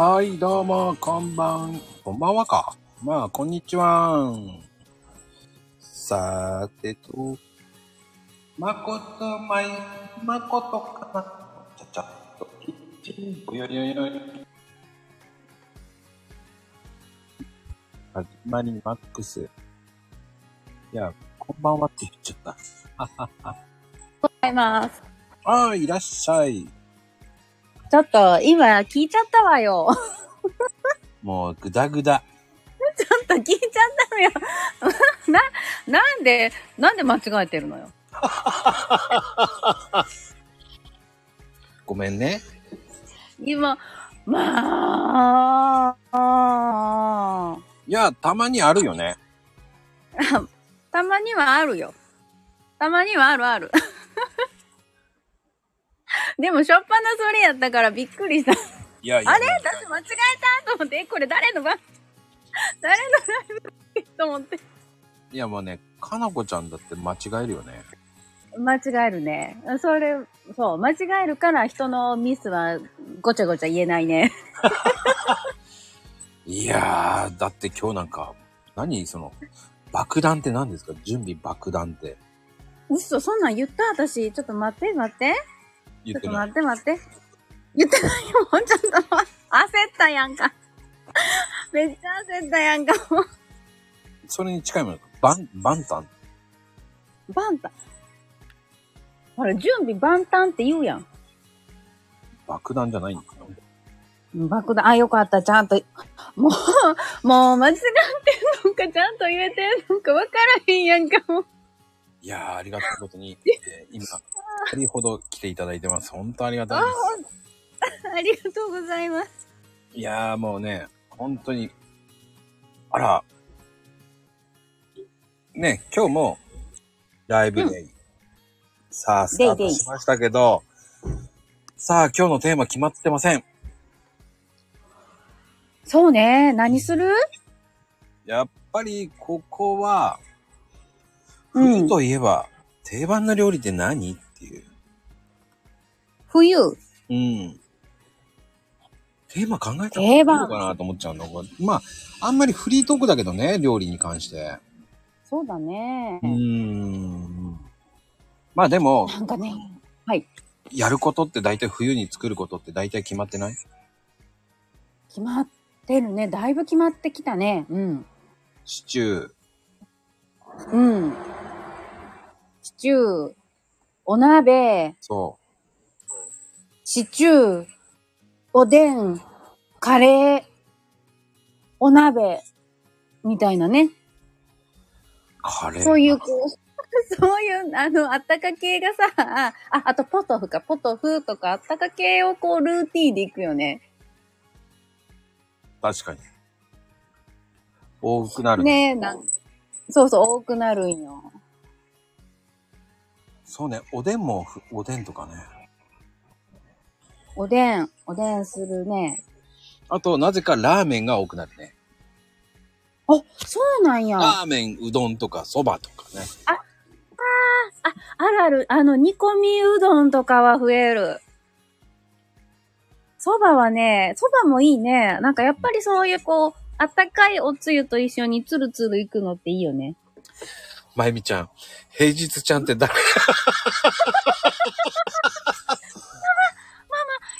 はい、どうも、こんばん、こんばんはか。まあ、こんにちは。さてと、まことまい、まことかな。ちゃちゃっと、キッチン、およよよよ。始まりマックス。いや、こんばんはって言っちゃった。ございます。ああ、いらっしゃい。ちょっと、今聞いちゃったわよ。もう、ぐだぐだ。ちょっと聞いちゃったのよ。な、なんで、なんで間違えてるのよ？ごめんね。今、まあ、いや、たまにあるよね。たまにはあるよ。たまにはあるある。でも、しょっぱなそれやったからびっくりした。いやいや。あれ？私間違えた？と思って、えこれ誰の番？誰のライブと思って。いやもうね、かなこちゃんだって間違えるよね。間違えるね。それ、そう、間違えるから人のミスはごちゃごちゃ言えないね。いやー、だって今日なんか、何その、爆弾って何ですか？準備爆弾って嘘、そんなん言った？私。ちょっと待って、待って。言ってない。ちょっと待って、待って。言ってないよ。もうちょっと待って。焦ったやんか。めっちゃ焦ったやんか。もうそれに近いものか。バン、バンタン。万端。ほら、準備万端って言うやん。爆弾じゃないんだよ。爆弾、あ、よかった、ちゃんと。もう、もう間違ってんのか、ちゃんと言えてんのか分からへんやんか、もう。いやー、ありがたいことに、えー今、二人ほど来ていただいてます。本当ありがたいでありがとうございます。す。いやー、もうね、本当に、あら、ね、今日も、ライブデイ。さあ、スタートしましたけど、さあ、今日のテーマ決まってません。そうね。何する？やっぱり、ここは、うん冬といえば、定番の料理って何っていう。冬。うん。テーマ考えた方がいい定番のかなと思っちゃうの。まあ、あんまりフリートークだけどね、料理に関して。そうだねうー。ん。まあでも、なんかね。はい。やることって大体冬に作ることって大体決まってない？決まってるね。だいぶ決まってきたね。うん。シチュー、うん。シチュー、お鍋、そシチュー、おでん、カレー、お鍋、みたいなね。う、カレー。そういう、こう、そういう、あの、あったか系がさ、あ、あとポトフか、ポトフとかあったか系をこう、ルーティーンでいくよね。確かに。多くなる。ねえ、なんそうそう、多くなるんよ。そうね、おでんもふ、おでんとかね。おでん、おでんするね。あと、なぜかラーメンが多くなるね。あ、そうなんや。ラーメン、うどんとか、そばとかね。あるある、あの、煮込みうどんとかは増える。蕎麦はね、蕎麦もいいね。なんかやっぱりそういうこう、あったかいおつゆと一緒につるつるいくのっていいよね。まゆみちゃん、平日ちゃんって誰？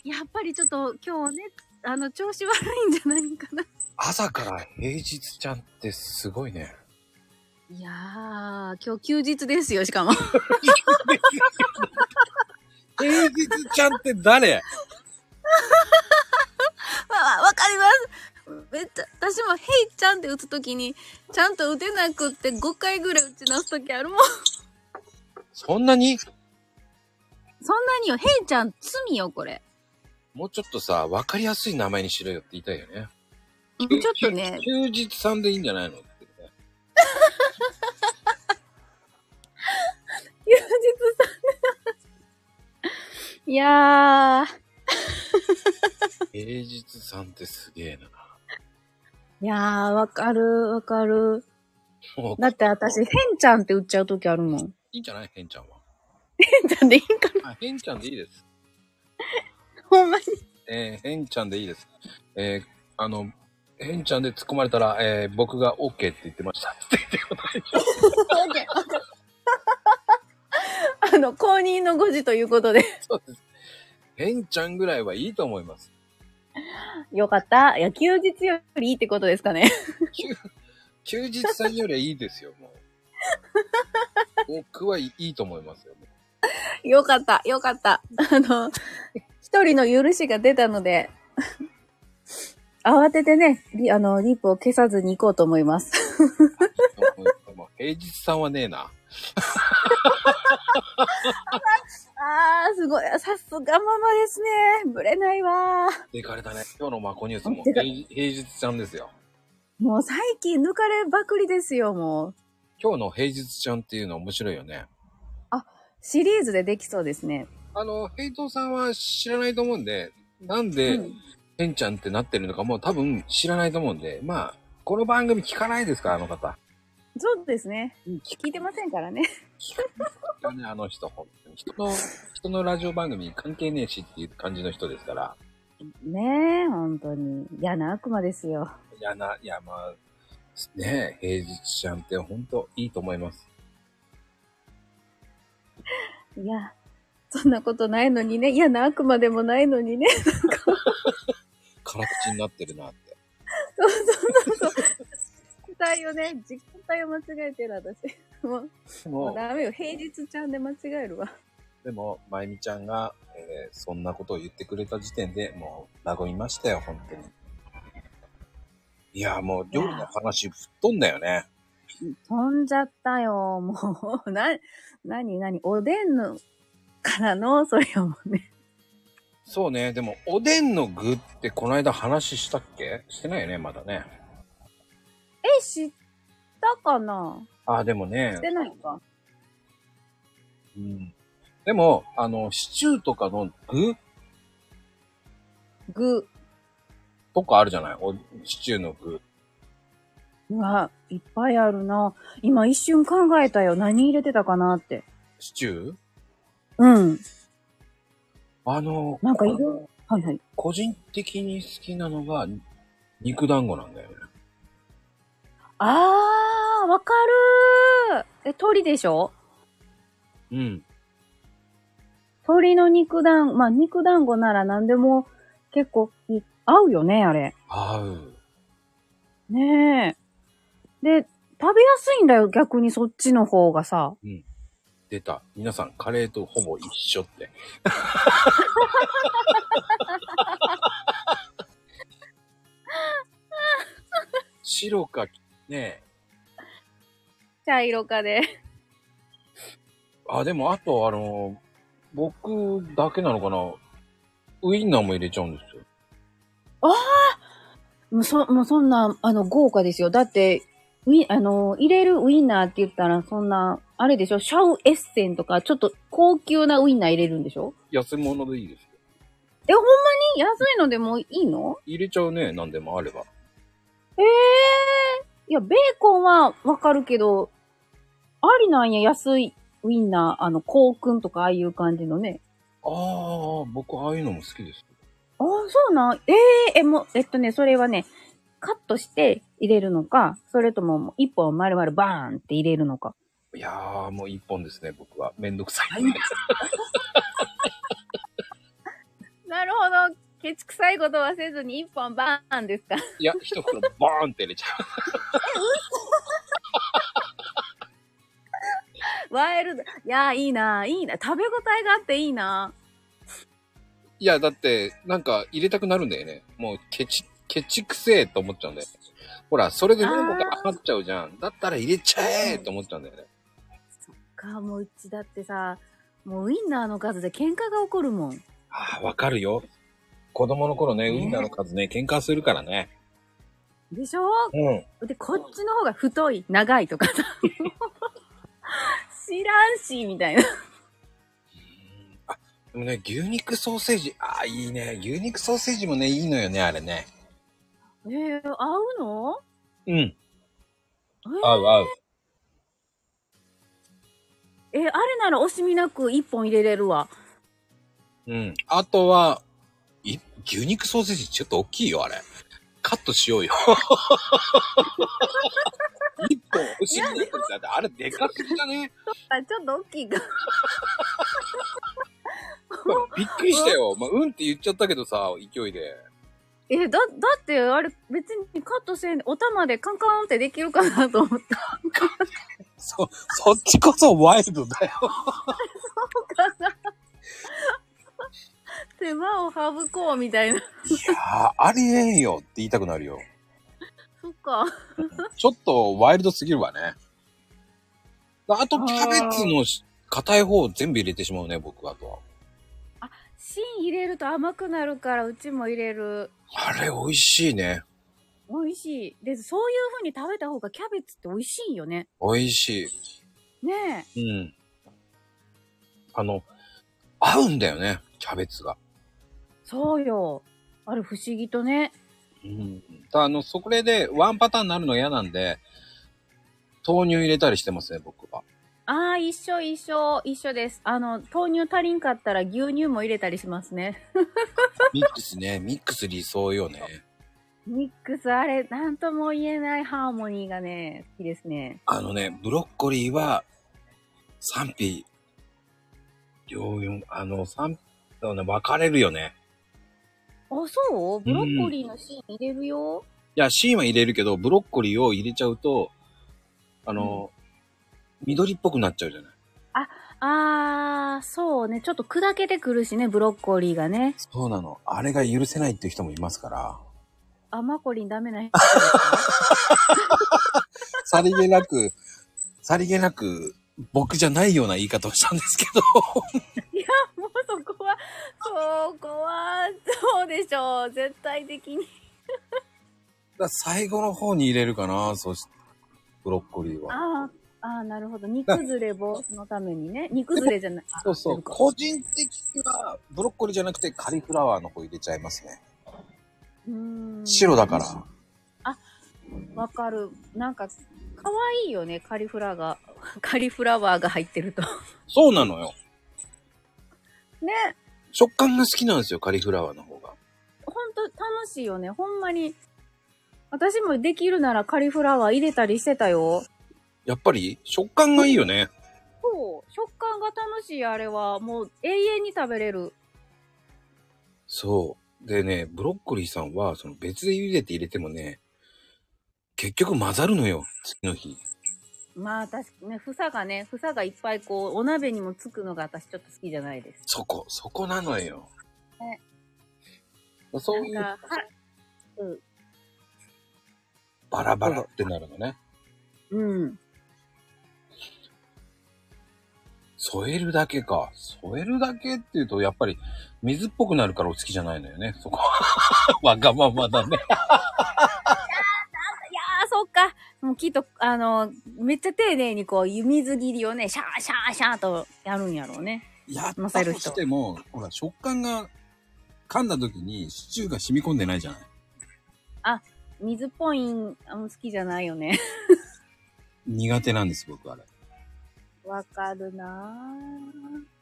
やっぱりちょっと今日ね、あの、調子悪いんじゃないかな。朝から平日ちゃんってすごいね。いやー、今日休日ですよ、しかも。平日ちゃんって誰？わ、わかります。めっちゃ、私も、ヘイちゃんって打つときに、ちゃんと打てなくって5回ぐらい打ち直すときあるもん。そんなに？そんなによ、ヘイちゃん罪よ、これ。もうちょっとさ、わかりやすい名前にしろよって言いたいよね。ちょっとね、休日さんでいいんじゃないのってね。休日さん。いやー。平日さんってすげえな。いやー、わかる、わかる。だって私、ヘンちゃんって打っちゃうときあるもん。いいんじゃない？ヘンちゃんは。ヘンちゃんでいいんかな？あ、ヘンちゃんでいいです。ほんまに。えー、変ちゃんでいいです。えー、あの、変ちゃんで突っ込まれたら、えー、僕が OK って言ってました。って言ってくださいあの、公認の誤字ということで。そうです。変ちゃんぐらいはいいと思います。よかった。いや、休日よりいいってことですかね。休休日さんよりはいいですよ、もう。僕はいいと思いますよ。よかった。よかった。あの、一人の許しが出たので、慌ててね、リあの、リップを消さずに行こうと思います。もう平日さんはねえな。あー、すごい。さすがママですね。ぶれないわでかれたね。今日のマコニュースも平平日ちゃんですよ。もう最近抜かればくりですよ、もう。今日の平日ちゃんっていうの面白いよね。シリーズでできそうですね。あの、平等さんは知らないと思うんで、なんで、うんヘンちゃんってなってるのかもう多分知らないと思うんで、まあ、この番組聞かないですか、あの方。そうですね。聞聞いてませんからね。かね、あの人、本当に。人の、人のラジオ番組に関係ねえしっていう感じの人ですから。ねえ、本当に。嫌な悪魔ですよ。いやな、いやまあ、ねえ、平日ちゃんって本当いいと思います。いや、そんなことないのにね。嫌な悪魔でもないのにね。辛口になってるなって。そうそうそうそう。時間帯をね、時間帯を間違えてる私。もう、でもうも、ダメよ。平日ちゃんで間違えるわ。でも、まゆみちゃんが、えーそんなことを言ってくれた時点でもう、和みましたよ、本当に。いや、もう、料理の話、吹っ飛んだよね。飛んじゃったよ。もう、な、なになに、おでんのからの、それをもうね。そうね、でも、おでんの具ってこの間話したっけ？してないよね、まだね。え、知ったかな？あ、でもねし、てないか？うん。でも、あの、シチューとかの具？具。とかあるじゃない？おシチューの具。うわ、いっぱいあるな。今一瞬考えたよ。何入れてたかなって。シチュー？うん。あの、なんかいるはいはい。個人的に好きなのが、肉団子なんだよね。あー、わかるー。え、鳥でしょ？うん。鳥の肉団、まあ、肉団子なら何でも結構い合うよね、あれ。合う。ねえ。で、食べやすいんだよ、逆にそっちの方がさ。出た。皆さん、カレーとほぼ一緒って。白か、ね茶色かで。あ、でも、あと、あの、僕だけなのかな？ウインナーも入れちゃうんですよ。もうそ、もうそんな、あの、豪華ですよ。だって、ウィン、あの、入れるウインナーって言ったら、そんな、あれでしょ？シャウエッセンとか、ちょっと高級なウインナー入れるんでしょ？安物でいいですよ。え、ほんまに？安いのでもいいの？入れちゃうね、何でもあれば。ええいや、ベーコンはわかるけど、ありなんや、安いウインナー、あの、コークンとかああいう感じのね。ああ、僕ああいうのも好きです。ああ、そうなん？えええ、もう、えっとね、それはね、カットして入れるのか、それとも一本丸々バーンって入れるのか。いやー、もう一本ですね、僕は。めんどくさい。なるほど。ケチくさいことはせずに一本バーンですか？いや、一袋バーンって入れちゃう。ワイルド。いやー、いいな、いいな。食べ応えがあっていいな。いや、だって、なんか入れたくなるんだよね。もう、ケチ、ケチくせえと思っちゃうんだよね。ほら、それで何個か余っちゃうじゃん。だったら入れちゃえって思っちゃうんだよね。か、もううちだってさ、もうウインナーの数で喧嘩が起こるもん。ああ、わかるよ。子供の頃ね、ウインナーの数ね、喧嘩するからね。でしょ？うん。で、こっちの方が太い、長いとかさ。知らんし、みたいな。あ、でもね、牛肉ソーセージ、ああ、いいね。牛肉ソーセージもね、いいのよね、あれね。えー、合うの？うん。えー合う合う。えーあれなら惜しみなく一本入れれるわ。うん。あとは、い、牛肉ソーセージちょっと大きいよ、あれ。カットしようよ。一本欲しいんだってだってあれでかすぎだね。あ、ちょっと大きいか。びっくりしたよ。まあ、うんって言っちゃったけどさ、勢いで。え、だ、だって、あれ、別にカットせん、お玉でカンカンってできるかなと思った。そ、そっちこそワイルドだよ。手間を省こうみたいな。いやー、ありえんよって言いたくなるよ。そっか。ちょっとワイルドすぎるわね。あと、キャベツのし硬い方を全部入れてしまうね、僕はとは。芯入れると甘くなるから、うちも入れる。あれ、美味しいね。美味しい。で、そういう風に食べた方がキャベツって美味しいよね。美味しねえ。い。うん。あの、合うんだよね、キャベツが。そうよ。あれ不思議とね。うん。だあの、そこでワンパターンになるの嫌なんで、豆乳入れたりしてますね、僕は。ああ、一緒一緒、一緒です。あの、豆乳足りんかったら牛乳も入れたりしますね。ミックスね、ミックス理想よね。ミックス、あれ、なんとも言えないハーモニーがね、好きですね。あのね、ブロッコリーは、賛否、両四、あの、賛、ね、分かれるよね。あ、そう？ブロッコリーの芯入れるよ？いや、シーンは入れるけど、ブロッコリーを入れちゃうと、あの、緑っぽくなっちゃうじゃない？あー、そうね。ちょっと砕けてくるしね、ブロッコリーがね。そうなの。あれが許せないっていう人もいますから、あ、マコリンダメな人ですかさりげなく、さりげなく、僕じゃないような言い方をしたんですけど、いや、もうそこは、そこは、そうでしょう。絶対的に。だ最後の方に入れるかな、そして、ブロッコリーは。あー、あーなるほど。煮崩れ防止のためにね。煮崩れじゃない。あそうそう。か個人的には、ブロッコリーじゃなくてカリフラワーの方入れちゃいますね。うーん白だから。わかる。なんか、可愛いよね、カリフラワーが。カリフラワーが入ってると。そうなのよ。ね。食感が好きなんですよ、カリフラワーの方が。ほんと楽しいよね。ほんまに。私もできるならカリフラワー入れたりしてたよ。やっぱり？食感がいいよね。そう。食感が楽しい、あれは。もう永遠に食べれる。そう。でね、ブロッコリーさんは、その別で茹でて入れてもね、結局混ざるのよ、次の日。まあ確かにね、房がね、房がいっぱいこう、お鍋にもつくのが私ちょっと好きじゃないです。そこ、そこなのよ。ねそういううん。バラバラってなるのね。うん。添えるだけか。添えるだけって言うと、やっぱり水っぽくなるからお好きじゃないのよね、そこ。わがままだね。もうきっと、あの、めっちゃ丁寧にこう、水切りをね、シャーシャーシャーとやるんやろうね。やったとしても、ほら、食感が噛んだ時にシチューが染み込んでないじゃない。水っぽいん、あんま好きじゃないよね。苦手なんです、僕あれ。わかるなぁ。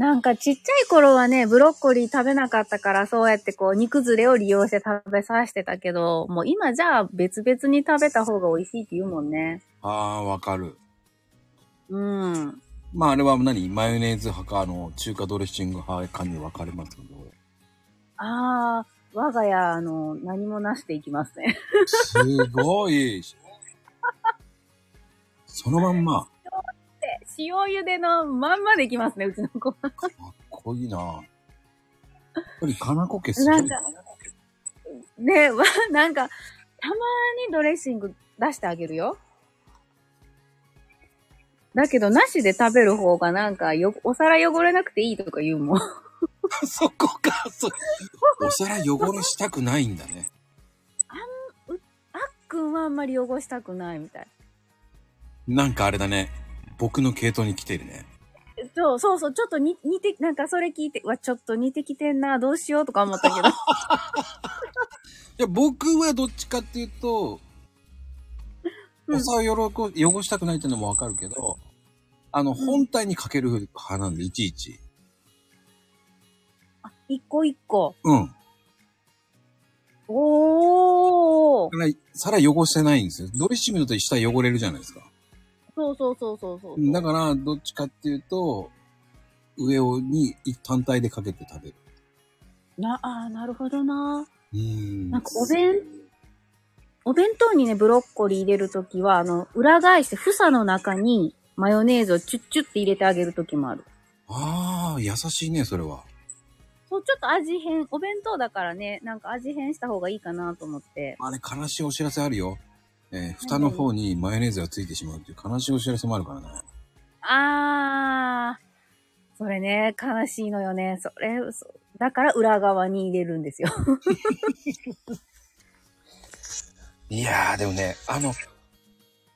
なんかちっちゃい頃はね、ブロッコリー食べなかったから、そうやってこう、煮崩れを利用して食べさせてたけど、もう今じゃあ別々に食べた方が美味しいって言うもんね。ああ、わかる。うん。まああれは何？マヨネーズ派か、あの、中華ドレッシング派かに分かれますけど。ああ、我が家、あの、何もなしていきますね。すごい。そのまんま。塩茹でのまんまでいきますね、うちの子は。かっこいいなやっぱりかなこ家すごい。なんか、ねわ、なんか、たまにドレッシング出してあげるよ。だけど、なしで食べる方がなんかよ、お皿汚れなくていいとか言うもん。そこか、そ、お皿汚れしたくないんだね。あっくんはあんまり汚したくないみたい。なんかあれだね。僕の系統に来てるね。そうそうそう、ちょっとに似て、なんかそれ聞いて、うわ、ちょっと似てきてんな、どうしようとか思ったけど。いや、僕はどっちかっていうと、うんお皿を汚汚したくないっていうのもわかるけど、あの、本体にかける派なんで、いちいち。一個一個。うん。おーだから、皿汚してないんですよ。ドレッシングだと下汚れるじゃないですか。そうそうそうそうそう。だから、どっちかっていうと、上をに単体でかけて食べる。な、あーなるほどな。うーん。なんかお弁、お弁当にね、ブロッコリー入れるときは、あの、裏返して、房の中にマヨネーズをチュッチュって入れてあげるときもある。ああ、優しいね、それは。そう、ちょっと味変、お弁当だからね、なんか味変した方がいいかなと思って。あれ、悲しいお知らせあるよ。えー蓋の方にマヨネーズがついてしまうっていう悲しいお知らせもあるからね。あー、それね、悲しいのよね。それ、そだから裏側に入れるんですよ。いやー、でもね、あの、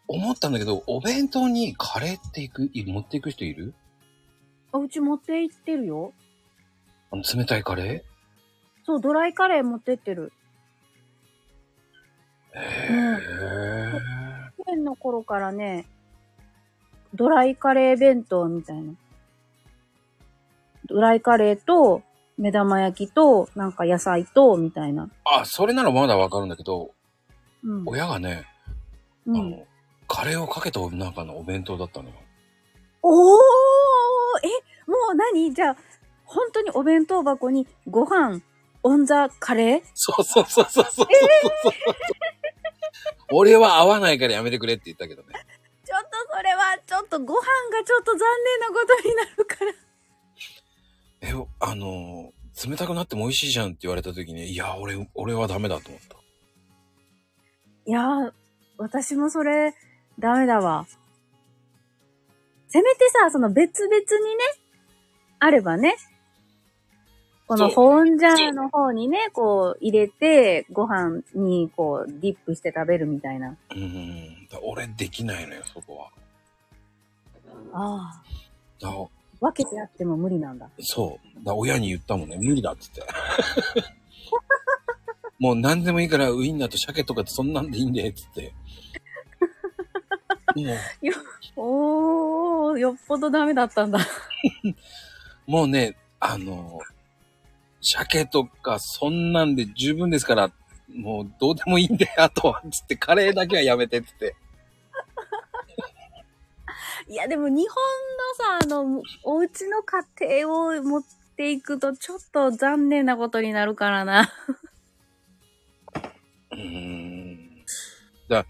思ったんだけど、お弁当にカレーっていく、い持っていく人いる？あうち持って行ってるよ。あの、冷たいカレそう、ドライカレー持ってってる。ーへー。去年の頃からね、ドライカレー弁当みたいな。ドライカレーと、目玉焼きと、なんか野菜と、みたいな。あ、それならまだわかるんだけど、うん。親がね、うん、あの、カレーをかけた中のお弁当だったのよ。おーえ、もう何？じゃあ、本当にお弁当箱にご飯、オンザカレー？そうそうそうそうそうそう。俺は合わないからやめてくれって言ったけどね。ちょっとそれは、ちょっとご飯がちょっと残念なことになるから。え、あの、冷たくなっても美味しいじゃんって言われた時に、いや、俺、俺はダメだと思った。いやー、私もそれ、ダメだわ。せめてさ、その別々にね、あればね。この保温ジャーの方にね、こう入れて、ご飯にこうディップして食べるみたいな。うーん。だ俺できないのよ、そこは。ああ。だ分けてあっても無理なんだ。そう。だ親に言ったもんね、無理だっつって。もう何でもいいからウインナーと鮭とかそんなんでいいんで、つって。もおー、よっぽどダメだったんだ。う、もうね、あの、鮭とかそんなんで十分ですから、もうどうでもいいんで、あとは、つって、カレーだけはやめて、つって。いや、でも日本のさ、あの、お家の家庭を持っていくとちょっと残念なことになるからな。うーん。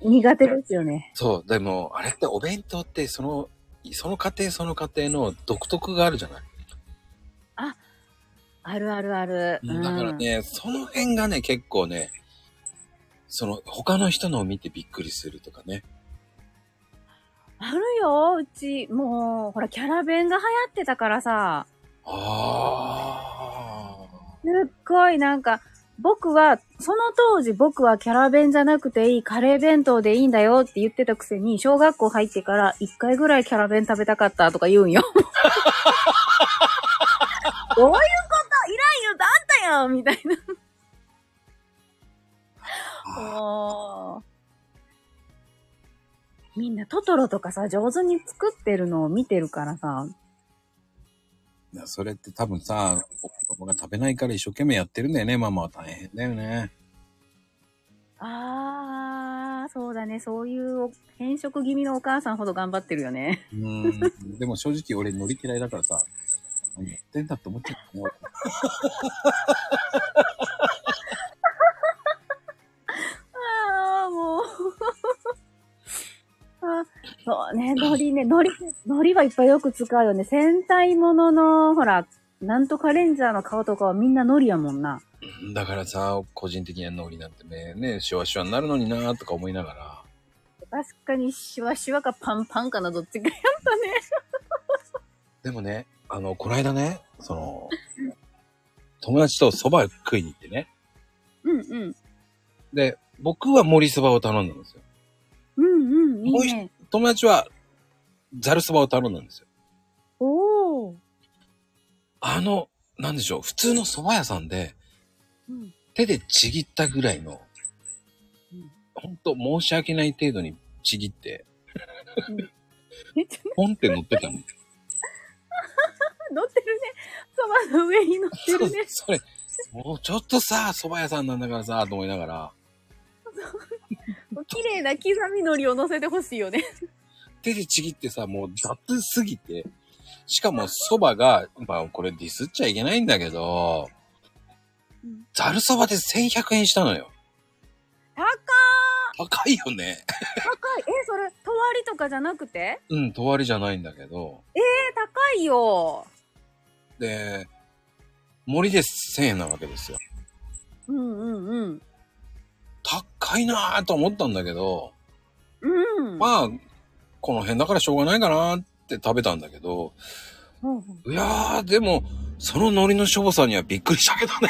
苦手ですよね。そう、でも、あれってお弁当って、その、その家庭その家庭の独特があるじゃない。あるあるある。だからね、その辺がね、結構ね、その、他の人のを見てびっくりするとかね。あるよ、うち。もう、ほら、キャラ弁が流行ってたからさ、あすっごいなんか、僕は、その当時僕はキャラ弁じゃなくていいカレー弁当でいいんだよって言ってたくせに、小学校入ってから一回ぐらいキャラ弁食べたかったとか言うんよ。どういうこといらんよ、あんたよみたいな。あ。もうみんなトトロとかさ、上手に作ってるのを見てるからさ、いやそれって多分さ、子供が食べないから一生懸命やってるんだよね。ママは大変だよね。あー、そうだね、そういう変色気味のお母さんほど頑張ってるよね。うーん。でも正直俺乗り嫌いだからさ、何やってんだって思っちゃうよ。あー、もう。あそうね、海苔ね、海苔、海苔はいっぱいよく使うよね。戦隊ものの、ほら、なんとかレンジャーの顔とかはみんな海苔やもんな。だからさ、個人的にはノリなんてね、ね、シュワシュワになるのになとか思いながら。確かにシワシワかパンパンかな、どっちかやったね。でもね、あの、この間ね、その、友達と蕎麦食いに行ってね。うんうん。で、僕は盛り蕎麦を頼んだんですよ。うんうん、いいもうね。友達はざる蕎麦を頼んだんですよ。おー。あの、なんでしょう、普通の蕎麦屋さんでうん、手でちぎったぐらいの、うんほんと申し訳ない程度にちぎって、めっちゃポンって乗ってたの。乗ってるね。そばの上に乗ってるね。それ、もうちょっとさ、蕎麦屋さんなんだからさ、と思いながら、綺麗な刻み海苔を乗せてほしいよね。手でちぎってさ、もう雑すぎて、しかも蕎麦が、まあこれディスっちゃいけないんだけどうん、ざる蕎麦で1100円したのよ。高高いよね。高い。え、それ、とわりとかじゃなくて？うん、とわりじゃないんだけど、え、高いよ。で、森で1000円なわけですよ。うんうんうん。高いなぁと思ったんだけど、うん。まあ、この辺だからしょうがないかなって食べたんだけど、うんうんいやー、でも、その海苔のしょぼさにはびっくりしたけどね。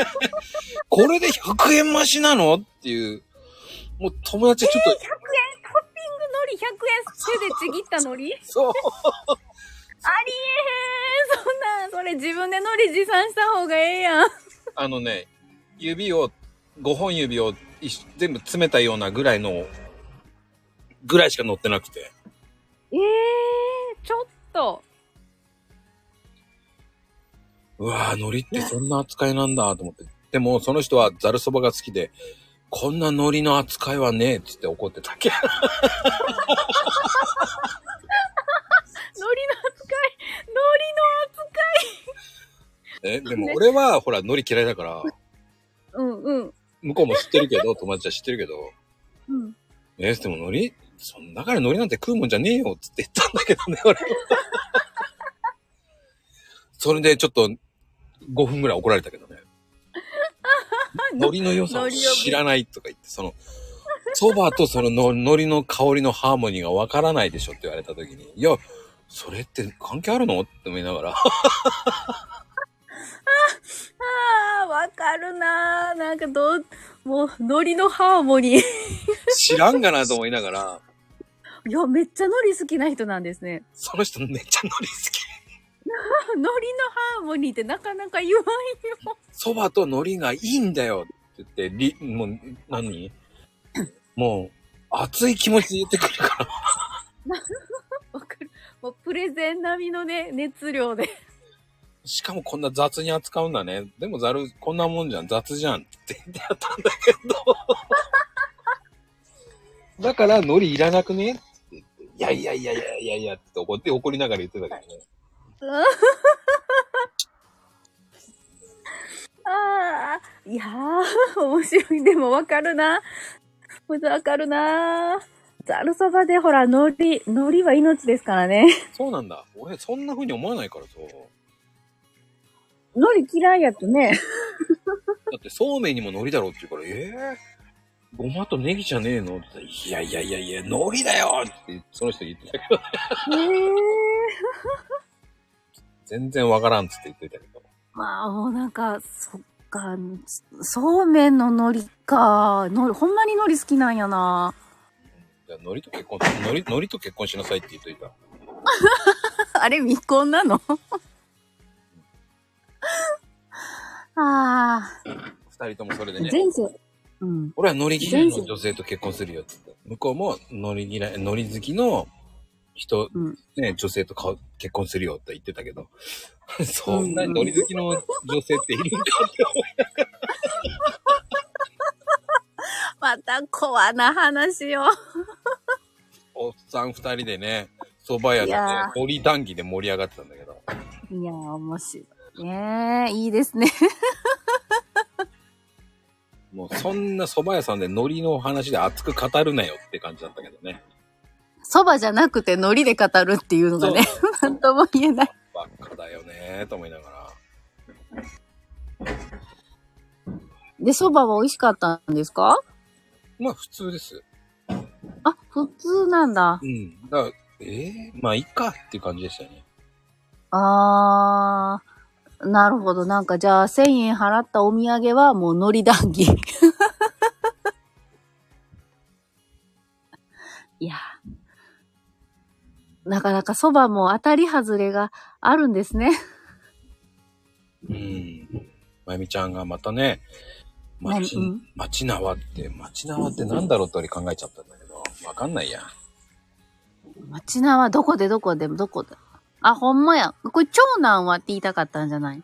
これで100円増しなのっていう。もう友達ちょっと、100円？トッピング海苔100円手でちぎった海苔そう。ありえへんそんなん、それ自分で海苔持参した方がええやん。あのね、指を、5本指を一全部詰めたようなぐらいの、ぐらいしか乗ってなくて。ええー、ちょっと。うわー、海苔ってそんな扱いなんだと思って。でも、その人はざるそばが好きで、こんな海苔の扱いはねえっつって怒ってたっけ。海苔の え、でも俺は、ほら、海苔嫌いだから。うんうん。向こうも知ってるけど、友達は知ってるけど、うん。え、でも海苔、そん中で海苔なんて食うもんじゃねえよっつって言ったんだけどね、俺は。それでちょっと5分ぐらい怒られたけどね。海苔の良さを知らないとか言って、その、蕎麦とそのの海苔の香りのハーモニーがわからないでしょって言われた時に、いや、それって関係あるの？って思いながら。ああ、わかるなー。なんかどう、もう、海苔のハーモニー。知らんがなと思いながら、いや、めっちゃ海苔好きな人なんですね。その人めっちゃ海苔好き。海苔のハーモニーってなかなか言わんよ。蕎麦と海苔がいいんだよって言って、り、もう、何？もう、熱い気持ちで言ってくるから。レゼン並みのね、熱量で。しかもこんな雑に扱うんだね。でもざる、こんなもんじゃん、雑じゃんって言ってやったんだけど。だから海苔いらなくね？って言って、いやいやいやいやいやいやって怒って怒りながら言ってたけどね。ああ、いやー、面白い。でもわかるな。わかるな。ざるそばでほら、海苔、海苔は命ですからね。そうなんだ。俺そんな風に思わないからさ。海苔嫌いやとね。だってそうめんにも海苔だろって言うから、えー、ごまとネギじゃねえの？って言ったらいやいやいやいや、海苔だよってその人言ってたけど、へえ。全然わからんっつって言ってたけど。まあ、もうなんか、そっか、そうめんの海苔か。のほんまに海苔好きなんやな。じゃあ海苔と結婚、海苔、海苔と結婚しなさいって言っといた。あれ、未婚なの？ああ、二人ともそれでね。前世。うん。俺は海苔嫌いの女性と結婚するよって言って。向こうも海苔嫌い、海苔好きの人、うんね、女性とか結婚するよって言ってたけど、そんなに海苔好きの女性っているんかって思いまた、コアな話を。おっさん二人でね、蕎麦屋でねいや、海苔談義で盛り上がってたんだけど。いやー、面白い。ねえ、いいですね。もうそんな蕎麦屋さんで海苔の話で熱く語るなよって感じだったけどね。そばじゃなくて海苔で語るっていうのがね、なんとも言えない。ばっかだよねと思いながら。で、そばは美味しかったんですか？まあ普通です。あ、普通なんだう。ん。だから、ええまあいいかっていう感じでしたね。あー、なるほど。なんかじゃあ1000円払ったお土産はもう海苔談義。いやーなかなかそばも当たり外れがあるんですね。うん。まゆみちゃんがまたね、町、縄って、町縄ってなんだろうって俺考えちゃったんだけど、わかんないや。町縄どこでどこでどこで。あ、ほんまや。これ長男はって言いたかったんじゃない？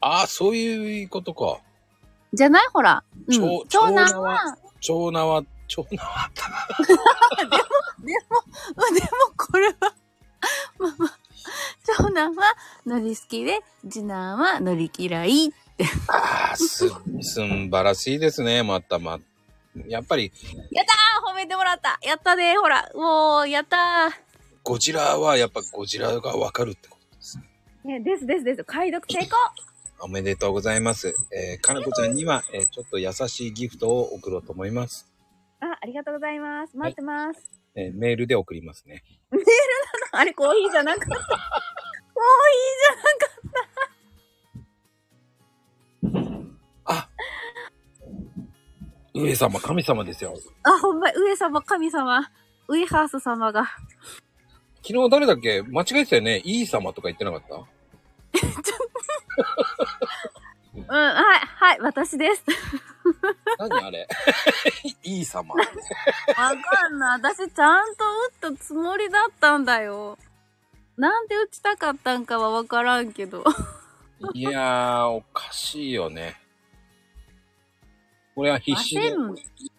ああ、そういうことか。じゃない？ほら。うん長長男は、長男は、長男は、でも、でもこれは、まあまあ、長男はノリ好きで、次男はノリ嫌い。ああ、す、すんばらしいですね。またま、やっぱり、やったー褒めてもらったやったねほら、もう、やったゴジラはやっぱゴジラがわかるってことですね。ですですです。解読成功おめでとうございます。えー、かなこちゃんには、えーちょっと優しいギフトを送ろうと思います。あ、ありがとうございます。待ってます。えーメールで送りますね。あれ、コーヒーじゃな かった。コーヒーあ上様、神様ですよ。あ、ほんま、上様、神様、ウエハース様が。昨日誰だっけ？間違えてたよね。イー様とか言ってなかった？うん、はい、はい、私です。何あれ？イー様。わかんない。私ちゃんと打ったつもりだったんだよ。なんで打ちたかったんかはわからんけど。いやー、おかしいよね。これは必死で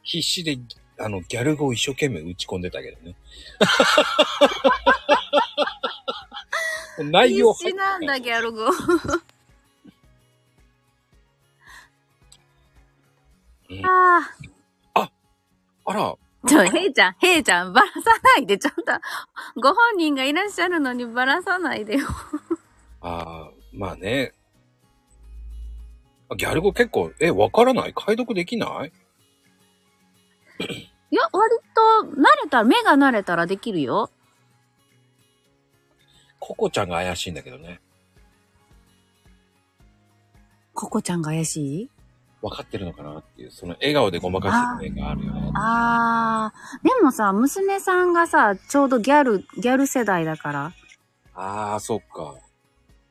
必死で、あの、ギャル語を一生懸命打ち込んでたけどね。内容必死なんだ、ギャル語。うんああ。あら、ちょ、ヘイちゃん、ヘイちゃん、ばらさないで、ちょっと、ご本人がいらっしゃるのにばらさないでよ。ああ、まあね。あギャル語結構、え、わからない？解読できない？いや、割と、慣れたら、目が慣れたらできるよ。ココちゃんが怪しいんだけどね。ココちゃんが怪しい？わかってるのかなっていう、その笑顔でごまかしてる面があるよね。あー、でもさ、娘さんがさ、ちょうどギャル、ギャル世代だから。ああ、そっか。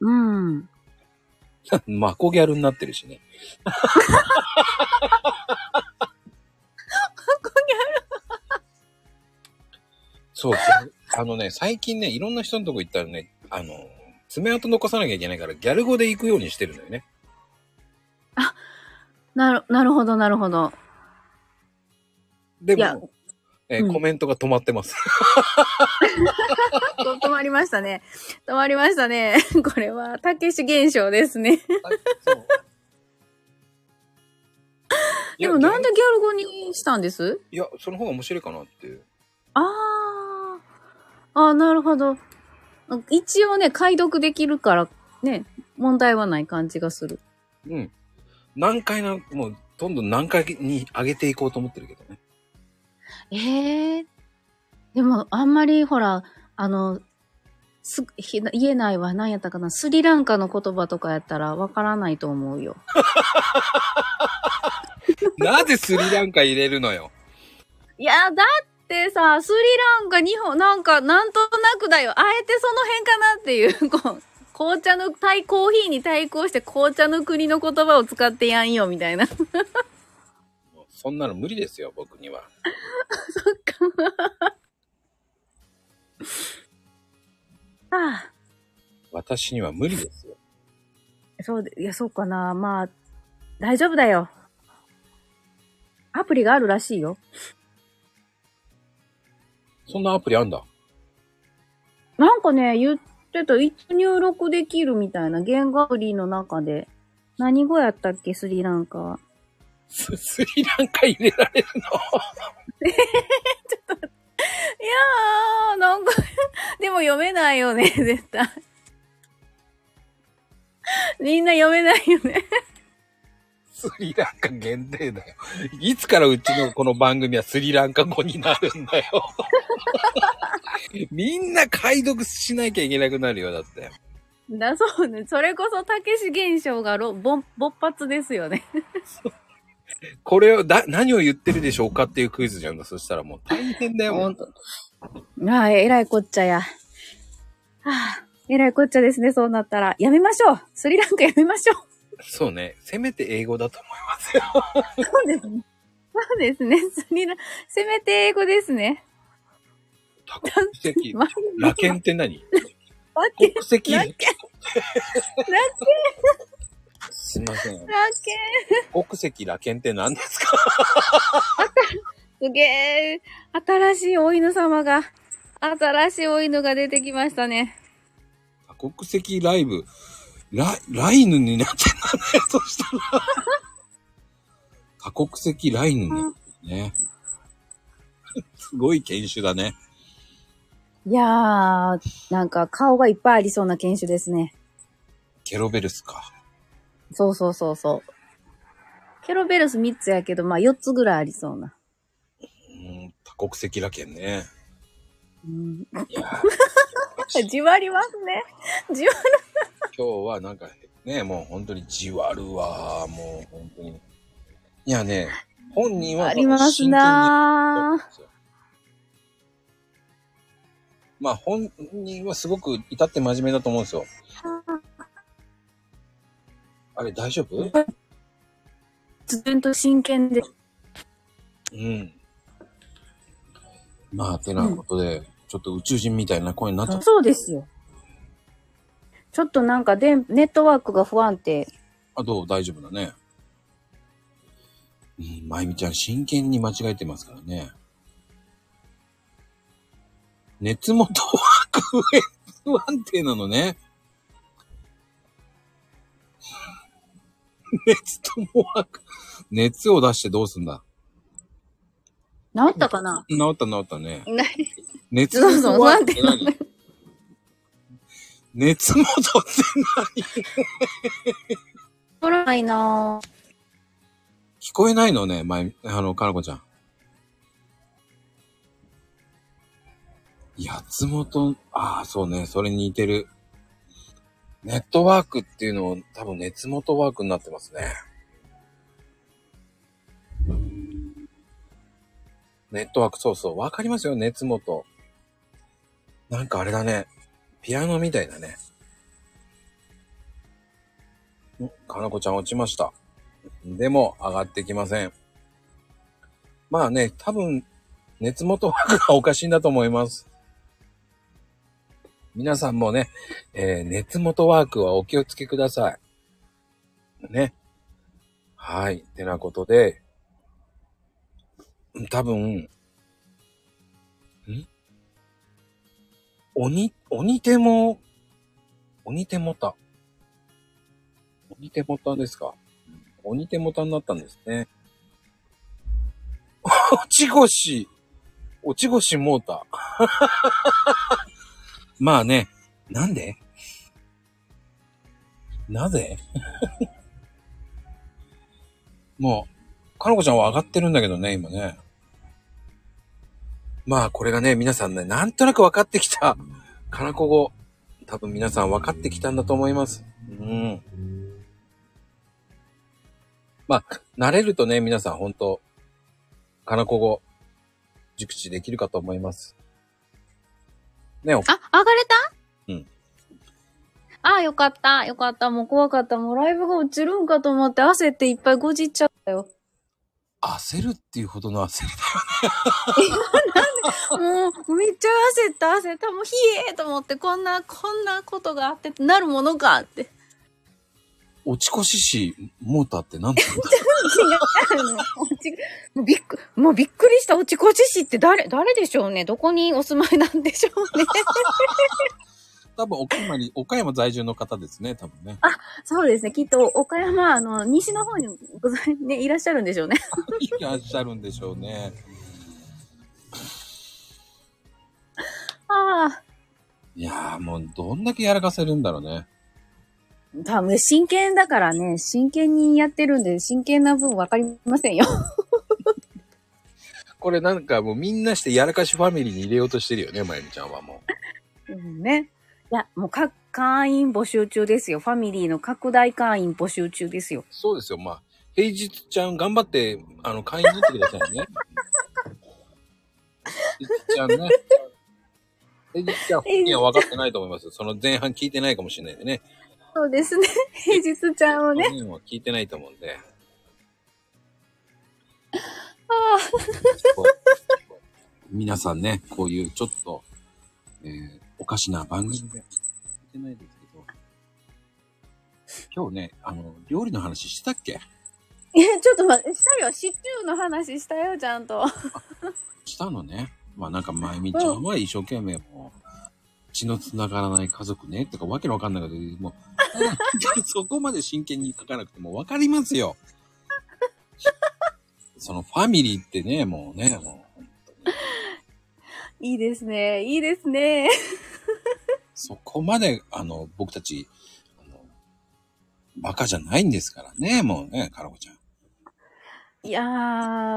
うん。マコギャルになってるしね。そう、あのね、最近ね、いろんな人のとこ行ったらね、あの、爪痕残さなきゃいけないから、ギャル語で行くようにしてるのよね。なる、なるほど、なるほど。でも、えうんコメントが止まってます。止まりましたね。止まりましたね。これは、たけし現象ですね。そう いでやもなんでギャル語にしたんです？いや、その方が面白いかなっていう。あー。あー、なるほど。一応ね、解読できるから、ね、問題はない感じがする。うん。何回な、もう、どんどん何回に上げていこうと思ってるけどね。ええでも、あんまり、ほら、あの、す、ひ言えないわ。何やったかな？スリランカの言葉とかやったらわからないと思うよ。なぜスリランカ入れるのよ？いや、だってさ、スリランカ、日本、なんか、なんとなくだよ。あえてその辺かなっていう、こう、紅茶の対、コーヒーに対抗して紅茶の国の言葉を使ってやんよ、みたいな。そんなの無理ですよ、僕には。あ私には無理ですよ。あ、そうで、いや、そうかな。まあ、大丈夫だよ。アプリがあるらしいよ。そんなアプリあんだ？なんかね、言ってた、いつ入力できるみたいな言語アプリの中で。何語やったっけ、スリランカは。ススリランカ入れられるの？いやー、なんか、でも読めないよね、絶対。みんな読めないよね。スリランカ限定だよ。いつからうちのこの番組はスリランカ語になるんだよ。みんな解読しなきゃいけなくなるよ、だって。だそうね。それこそ、たけし現象がろぼん勃発ですよね。これを、だ、何を言ってるでしょうかっていうクイズじゃんだ。そしたらもう大変だよ。ほんと。ああ、えらいこっちゃや。はあ、えらいこっちゃですね、そうなったら。やめましょうスリランカやめましょうそうね。せめて英語だと思いますよ。そうですね。そうですね。スリラ、せめて英語ですね。多国籍。まラケンって何？国籍？ラケンすいません。ラケ国籍ラケンって何ですか？ンすげえ。新しいお犬様が、新しいお犬が出てきましたね。多国籍ライブ、ラ、ライヌになってんだね。そしたら。多国籍ライヌになってるね。すごい犬種だね。いやー、なんか顔がいっぱいありそうな犬種ですね。ケロベルスか。そうそうそうそう。ケロベルス3つやけど、まあ4つぐらいありそうな。うん、多国籍ラケンね。うん、いやー じわりますね。じわ今日はなんかね、もう本当にじわるわ。もう本当に。いやね、本人はありますなー。まあ本人はすごく至って真面目だと思うんですよ。あれ大丈夫？自然と真剣で。うん。まあ、てなことで、ちょっと宇宙人みたいな声になっちゃった。そうですよ。ちょっとなんかでネットワークが不安定。あ、どう？大丈夫だね。うん、まゆみちゃん真剣に間違えてますからね。熱元は不安定なのね。熱ともわく、熱を出してどうすんだ？治ったかな？治った治ったね。ない。熱そうそなの何熱元って ほらないなぁ。聞こえないのね、まゆ、あの、かなこちゃん。八つ元、ああ、そうね、それに似てる。ネットワークっていうのを多分熱元ワークになってますね。ネットワーク、そうそう、わかりますよ、熱元。なんかあれだね。ピアノみたいだね。んかなこちゃん落ちました。でも上がってきません。まあね、多分、熱元ワークがおかしいんだと思います。皆さんもね、えー熱元ワークはお気をつけください。ね。はい。ってなことで、多分、ん？鬼、鬼手も、鬼手もた。鬼手もたですか？鬼手もたになったんですね。落ち腰。落ち腰モーター。まあね、なんで？なぜ？もう、かのこちゃんは上がってるんだけどね、今ね。まあ、これがね、皆さんね、なんとなく分かってきた。かなこ語。多分皆さん分かってきたんだと思います。うん。まあ、慣れるとね、皆さん本当かなこ語、熟知できるかと思います。ね、おあ、上がれた？うん。あ、よかった。よかった。もう怖かった。もうライブが落ちるんかと思って焦っていっぱいごじっちゃったよ。焦るっていうほどの焦りだ。もう、めっちゃ焦った、焦った。もう、ひえーと思って、こんな、こんなことがあって、なるものかって。落ち越しし、モーターって何て言うんだ違うの。びっく、もうびっくりした。落ちこちしって誰、誰でしょうね。どこにお住まいなんでしょうね。多分岡山に、岡山在住の方ですね、多分ね。そうですね。きっと、岡山、あの、西の方にござい、ね、いらっしゃるんでしょうね。いらっしゃるんでしょうね。ああ。いやーもうどんだけやらかせるんだろうね。多分、真剣だからね、真剣にやってるんで、真剣な分わかりませんよ。これなんかもうみんなしてやらかしファミリーに入れようとしてるよね、まゆみちゃんはもう。うんね。いや、もう、か、会員募集中ですよ。ファミリーの拡大会員募集中ですよ。そうですよ、まあ。平日ちゃん頑張って、あの、会員になってくださいね。平日ちゃんね。平日ちゃん本人は分かってないと思います。その前半聞いてないかもしれないんでね。そうですね。平日ちゃんをね。本人は聞いてないと思うんで。あ 皆さんね、こういうちょっと、えー、おかしな番組で、見てないですけど、今日ね、あの、料理の話したっけ？え、ちょっと待って、したよ。シチューの話したよ、ちゃんと。したのね。まあなんか、まゆみちゃんは一生懸命もう、血の繋がらない家族ね、とかわけのわかんないけど、もう、そこまで真剣に書かなくてもわかりますよ。そのファミリーってね、もうね、もう、いいですね。いいですね。そこまで、あの、僕たち、あの、バカじゃないんですからね、もうね、カラコちゃん。いやー、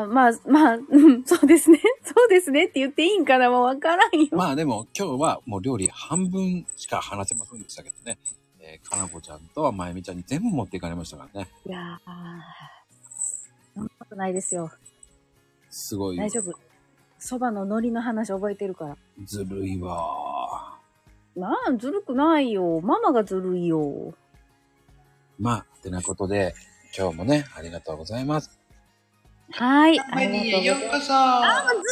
まあ、まあ、うん、そうですね。そうですねって言っていいんかなもうわからんよ。まあでも今日はもう料理半分しか話せませんでしたけどね。えー、かなこちゃんとはまゆみちゃんに全部持っていかれましたからね。いやー、そんなことないですよ。すごい。大丈夫。そばの海苔の話覚えてるから。ずるいわなん、ずるくないよ。ママがずるいよ。ー。まあ、てなことで、今日もね、ありがとうございます。はい。カンパニーへありがとうようこそ。あ、もうずるいず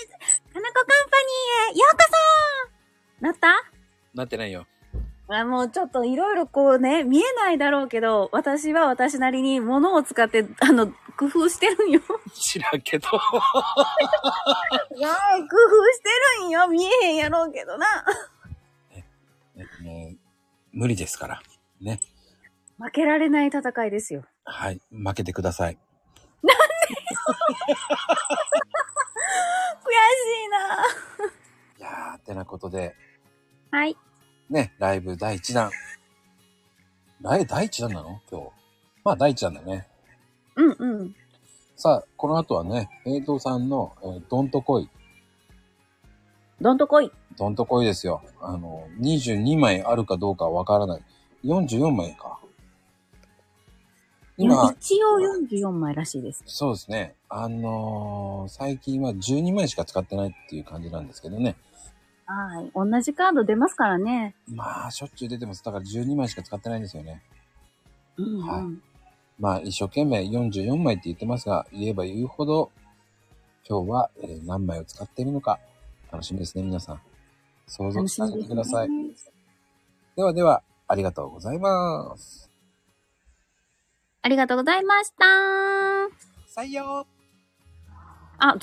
るい。かなこカンパニーへようこそなった？なってないよ。あもうちょっといろいろこうね、見えないだろうけど、私は私なりに物を使って、あの、工夫してるんよ。知らんけど。いやー工夫してるんよ。見えへんやろうけどな。ねもう、無理ですから。ね。負けられない戦いですよ。はい。負けてください。悔しいないやー、てなことで、はい。ね、ライブ第1弾。ライブ第1弾なの？今日。まあ、第1弾だね。うんうん。さあ、この後はね、平等さんの、えーどんとこい。どんとこい。どんとこいですよ。あの、22枚あるかどうかわからない。44枚か。今、一応44枚らしいです。そうですね。あのー最近は12枚しか使ってないっていう感じなんですけどね。はい。同じカード出ますからね。まあ、しょっちゅう出てます。だから12枚しか使ってないんですよね。うん、うん。はいまあ、一生懸命44枚って言ってますが、言えば言うほど、今日は、えー何枚を使っているのか、楽しみですね、皆さん。想像楽ししてあげてください。ね。ではでは、ありがとうございます。ありがとうございました。採用あ、ず